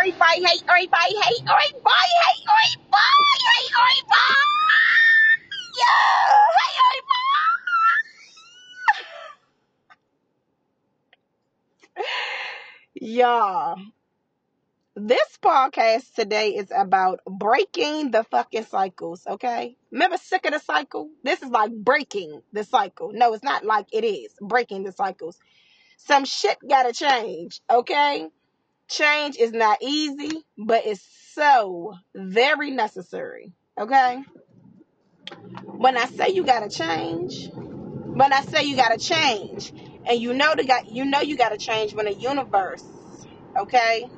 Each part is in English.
everybody hate, everybody hate, everybody hate, everybody hate, everybody. Yeah, hate everybody. Y'all, this podcast today is about breaking the fucking cycles, okay? Remember sick of the cycle? This is like breaking the cycle. No, it's not like it is breaking the cycles. Some shit gotta change, okay? Change is not easy, but it's so very necessary. Okay? When I say you gotta change, when I say you gotta change, and you know the got you know you gotta change when the universe, okay,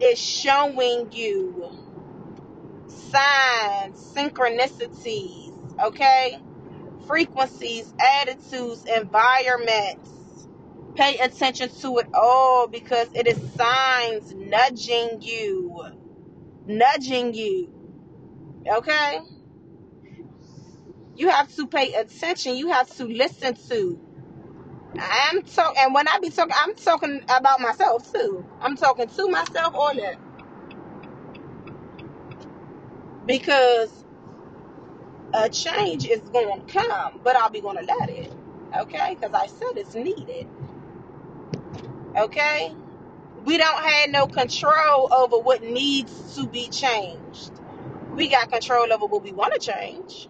is showing you signs, synchronicities, okay, frequencies, attitudes, environments Pay attention to it all because it is signs nudging you. Nudging you. Okay? You have to pay attention. You have to listen to. I'm talking, and when I be talking, I'm talking about myself too. I'm talking to myself on it. Because a change is going to come, but I'll be going to let it. Okay? Because I said it's needed. Okay? We don't have no control over what needs to be changed. We got control over what we want to change,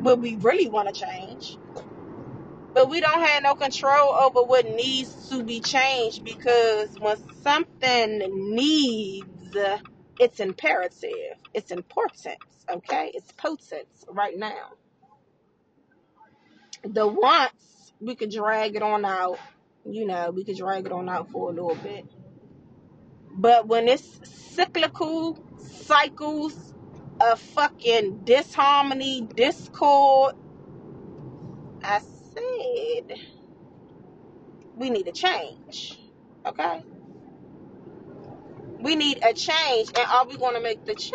what we really want to change. But we don't have no control over what needs to be changed because when something needs, it's imperative, it's important, okay? It's potent right now. The wants, we could drag it on out you know, we could drag it on out for a little bit. But when it's cyclical cycles of fucking disharmony, discord, I said we need a change. Okay? We need a change. And are we going to make the change?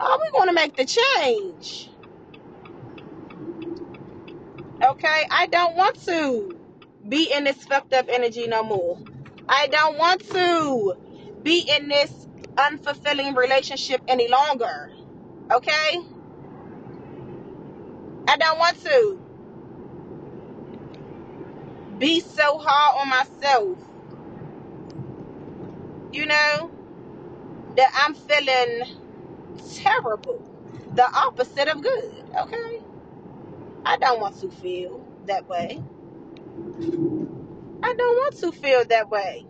Are we going to make the change? Okay? I don't want to be in this fucked up energy no more. I don't want to be in this unfulfilling relationship any longer. Okay? I don't want to be so hard on myself. You know, that I'm feeling terrible. The opposite of good. Okay? I don't want to feel that way. I don't want to feel that way.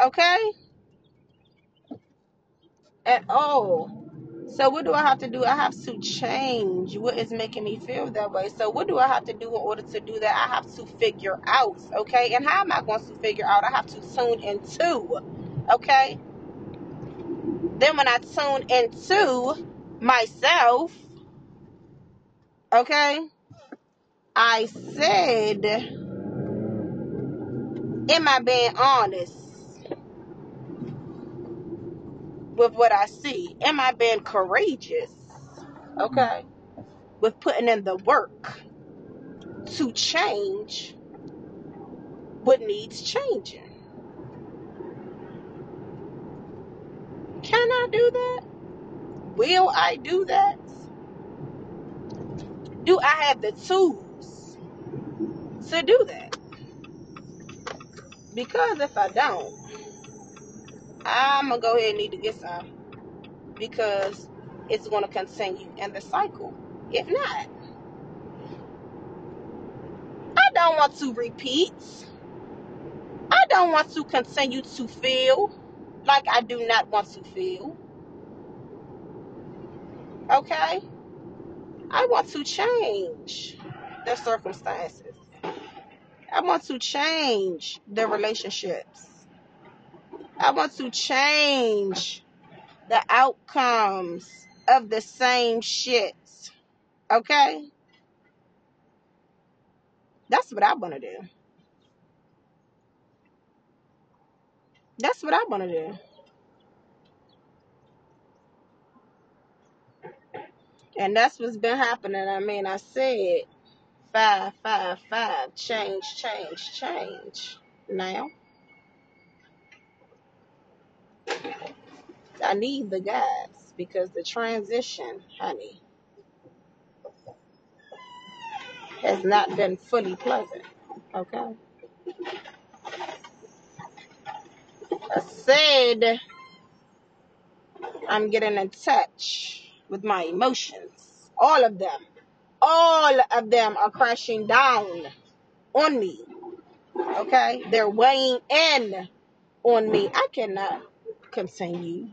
Okay? At all. So what do I have to do? I have to change what is making me feel that way. So what do I have to do in order to do that? I have to figure out, okay? And how am I going to figure out? I have to tune into, okay? Then when I tune into myself, okay? I said, am I being honest with what I see? Am I being courageous? Okay? With putting in the work to change what needs changing. Can I do that? Will I do that? Do I have the tools to do that? Because if I don't, I'm to go ahead and need to get some. Because it's to continue in the cycle. If not, I don't want to repeat. I don't want to continue to feel like I do not want to feel. Okay? I want to change the circumstances. I want to change the relationships. I want to change the outcomes of the same shit. Okay? That's what I want to do. That's what I want to do. And that's what's been happening. I mean, I said five, five, five. Change, change, change. Now, I need the gas because the transition, honey, has not been fully pleasant. Okay? I said I'm getting in touch with my emotions. All of them. All of them are crashing down on me. Okay? They're weighing in on me. I cannot continue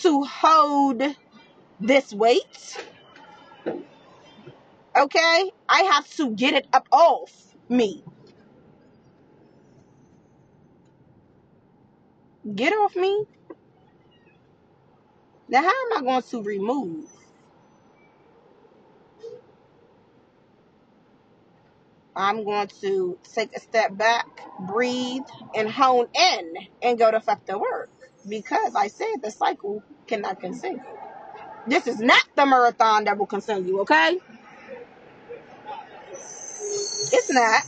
to hold this weight. Okay? I have to get it up off me. Get off me. Now, how am I going to remove? I'm going to take a step back, breathe, and hone in and go to fuck the work. Because I said the cycle cannot continue. This is not the marathon that will consume you, okay? It's not.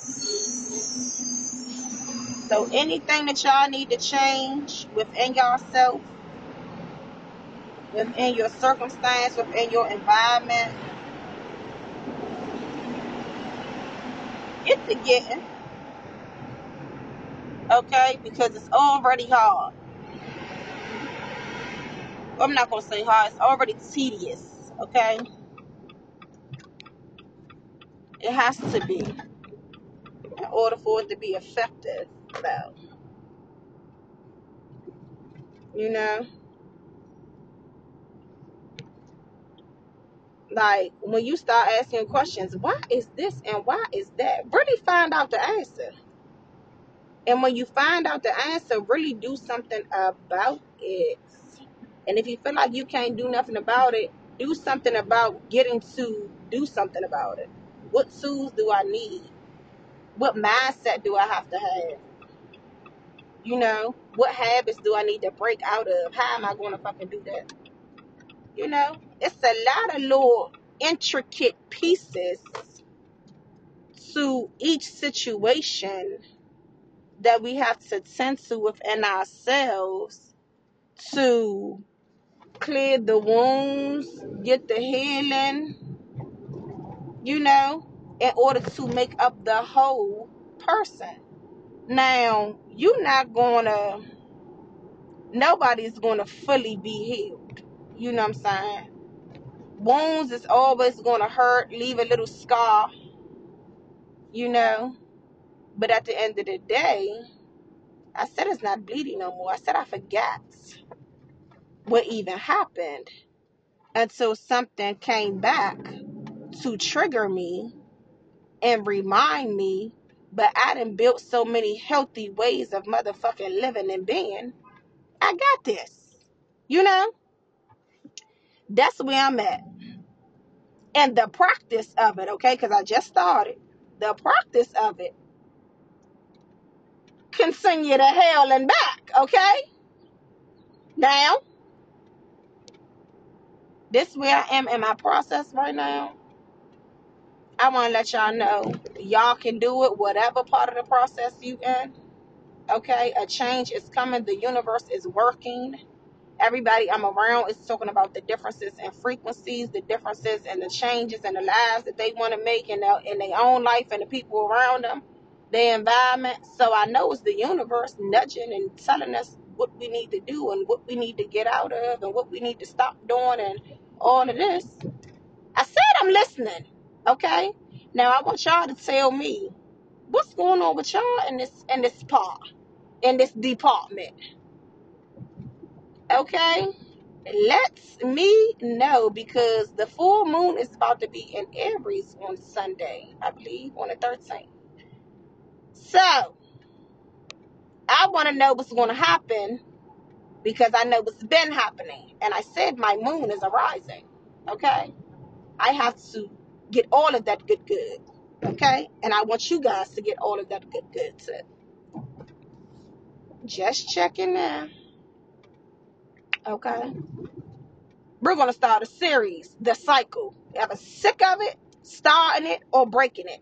So anything that y'all need to change within yourself, within your circumstance, within your environment, it's a getting. Okay? Because it's already hard. I'm not gonna say hard, it's already tedious, okay? It has to be in order for it to be effective, though. You know? Like when you start asking questions, why is this and why is that? Really find out the answer. And when you find out the answer, really do something about it. And if you feel like you can't do nothing about it, do something about getting to do something about it. What tools do I need? What mindset do I have to have? You know, what habits do I need to break out of? How am I going to fucking do that? You know, it's a lot of little intricate pieces to each situation that we have to tend to within ourselves to clear the wounds, get the healing, you know, in order to make up the whole person. Now, you're not gonna, nobody's gonna fully be healed. You know what I'm saying? Wounds is always gonna hurt, leave a little scar, you know. But at the end of the day, I said it's not bleeding no more. I said I forgot what even happened until something came back to trigger me and remind me. But I done built so many healthy ways of motherfucking living and being. I got this. You know? That's where I'm at. And the practice of it, okay? Because I just started. The practice of it can send you to hell and back, okay? Now, this where I am in my process right now. I want to let y'all know y'all can do it, whatever part of the process you in. Okay, a change is coming. The universe is working. Everybody I'm around is talking about the differences in frequencies, the differences and the changes and the lives that they want to make in their in their own life and the people around them, their environment. So I know it's the universe nudging and telling us what we need to do and what we need to get out of and what we need to stop doing and all of this. I said I'm listening. Okay. Now I want y'all to tell me what's going on with y'all in this in this part in this department. Okay. Let's me know because the full moon is about to be in Aries on Sunday, I believe, on the 13th. So I want to know what's going to happen because I know what's been happening. And I said my moon is arising. Okay. I have to get all of that good, good. Okay. And I want you guys to get all of that good, good too. Just checking in. Okay. We're gonna start a series, The Cycle. Ever sick of it, starting it, or breaking it?